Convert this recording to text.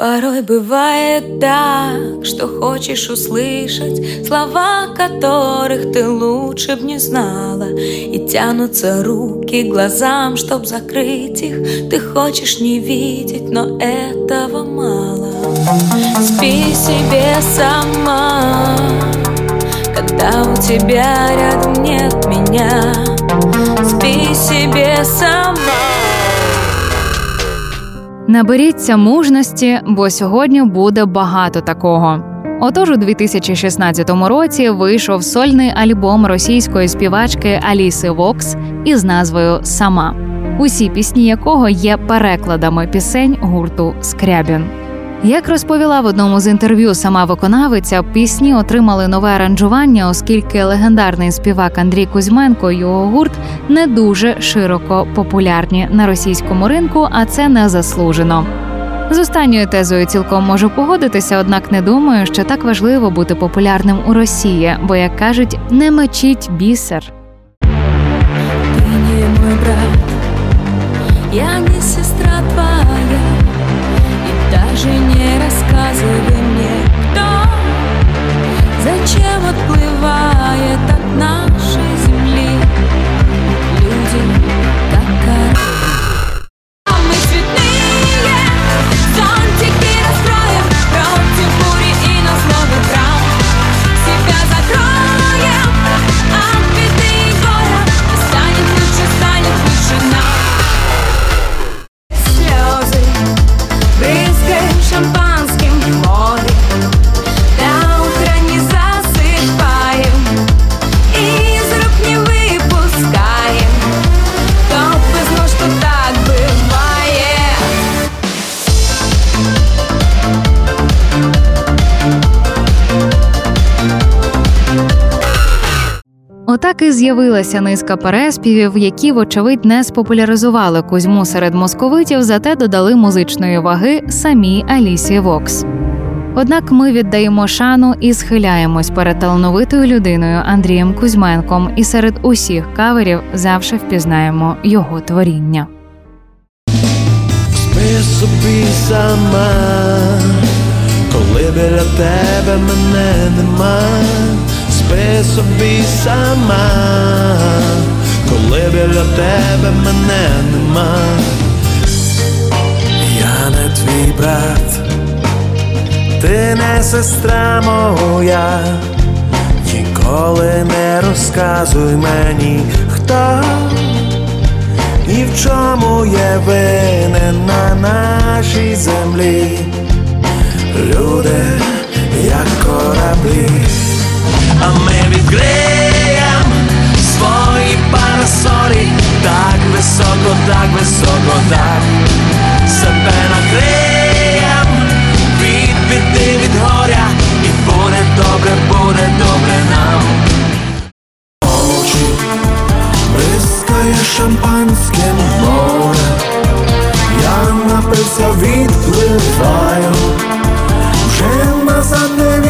Порой бывает так, что хочешь услышать Слова, которых ты лучше б не знала. И тянутся руки глазам, чтоб закрыть их. Ты хочешь не видеть, но этого мало. Спи себе сама. Когда у тебя рядом нет меня Спи себе сама Наберіться мужності, бо сьогодні буде багато такого. Отож, у 2016 році вийшов сольний альбом російської співачки Аліси Вокс із назвою Сама, усі пісні якого є перекладами пісень гурту Скрябін. Як розповіла в одному з інтерв'ю сама виконавиця, пісні отримали нове аранжування, оскільки легендарний співак Андрій Кузьменко і його гурт не дуже широко популярні на російському ринку, а це не заслужено. З останньою тезою цілком можу погодитися, однак не думаю, що так важливо бути популярним у Росії, бо як кажуть, не мечіть бісер. Ты не мой брат, я не сестра твоя И Отак і з'явилася низка переспівів, які, вочевидь, не спопуляризували Кузьму серед московитів, зате додали музичної ваги самій Алісі Вокс. Однак ми віддаємо шану і схиляємось перед талановитою людиною Андрієм Кузьменком, і серед усіх каверів завжди впізнаємо його творіння. Спи собі сама, коли біля тебе мене нема, спи собі сама, коли біля тебе мене нема. Я не твій брат, ти не сестра моя, ніколи не розказуй мені, хто і в чому є винен на нашій землі, люди, як кораблі, а ми відкриєм свої парасолі, так високо, так високо, так. Себе накриєм від біди, від горя, і буде добре, буде добре нам. Шампанським море, я напився, відпливаю, вже назад не